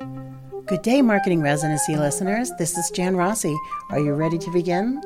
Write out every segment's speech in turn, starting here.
Good day, Marketing Residency listeners. This is Jan Rossi. Are you ready to begin?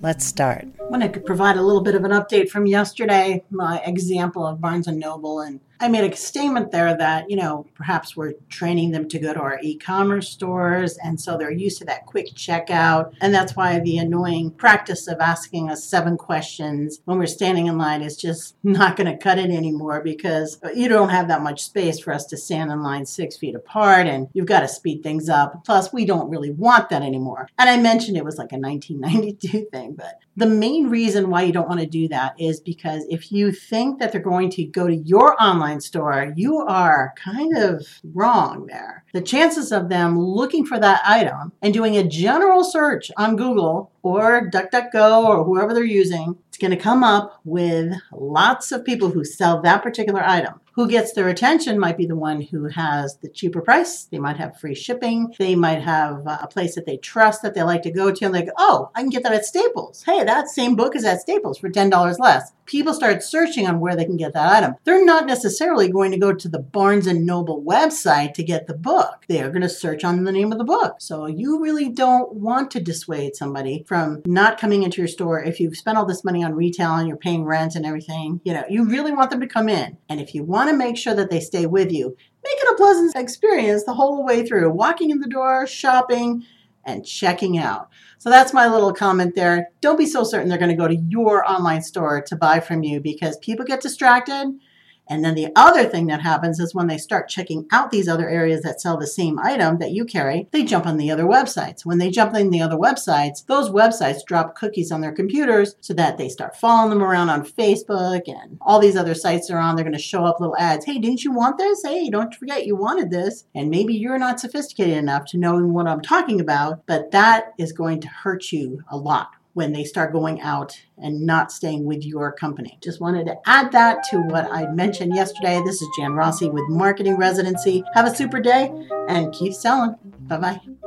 Let's start. I want to provide a little bit of an update from yesterday, my example of Barnes and Noble and I made a statement there that, you know, perhaps we're training them to go to our e commerce stores. And so they're used to that quick checkout. And that's why the annoying practice of asking us seven questions when we're standing in line is just not going to cut it anymore because you don't have that much space for us to stand in line six feet apart and you've got to speed things up. Plus, we don't really want that anymore. And I mentioned it was like a 1992 thing, but the main reason why you don't want to do that is because if you think that they're going to go to your online online store, you are kind of wrong there. The chances of them looking for that item and doing a general search on Google or DuckDuckGo or whoever they're using, it's going to come up with lots of people who sell that particular item. Who gets their attention might be the one who has the cheaper price. They might have free shipping. They might have uh, a place that they trust that they like to go to and go, oh, I can get that at Staples. Hey, that same book is at Staples for $10 less. People start searching on where they can get that item. They're not necessarily going to go to the Barnes and Noble website to get the book. They are going to search on the name of the book. So you really don't want to dissuade somebody from not coming into your store if you've spent all this money on retail and you're paying rent and everything. You know, you really want them to come in. And if you want to make sure that they stay with you, make it a pleasant experience the whole way through. Walking in the door, shopping, and checking out. So that's my little comment there. Don't be so certain they're going to go to your online store to buy from you because people get distracted and then the other thing that happens is when they start checking out these other areas that sell the same item that you carry, they jump on the other websites. When they jump on the other websites, those websites drop cookies on their computers so that they start following them around on Facebook and all these other sites are on. They're going to show up little ads. Hey, didn't you want this? Hey, don't forget you wanted this. And maybe you're not sophisticated enough to know what I'm talking about, but that is going to hurt you a lot when they start going out and not staying with your company. Just wanted to add that to what I mentioned yesterday. This is Jan Rossi with Marketing Residency. Have a super day and keep selling. Bye bye.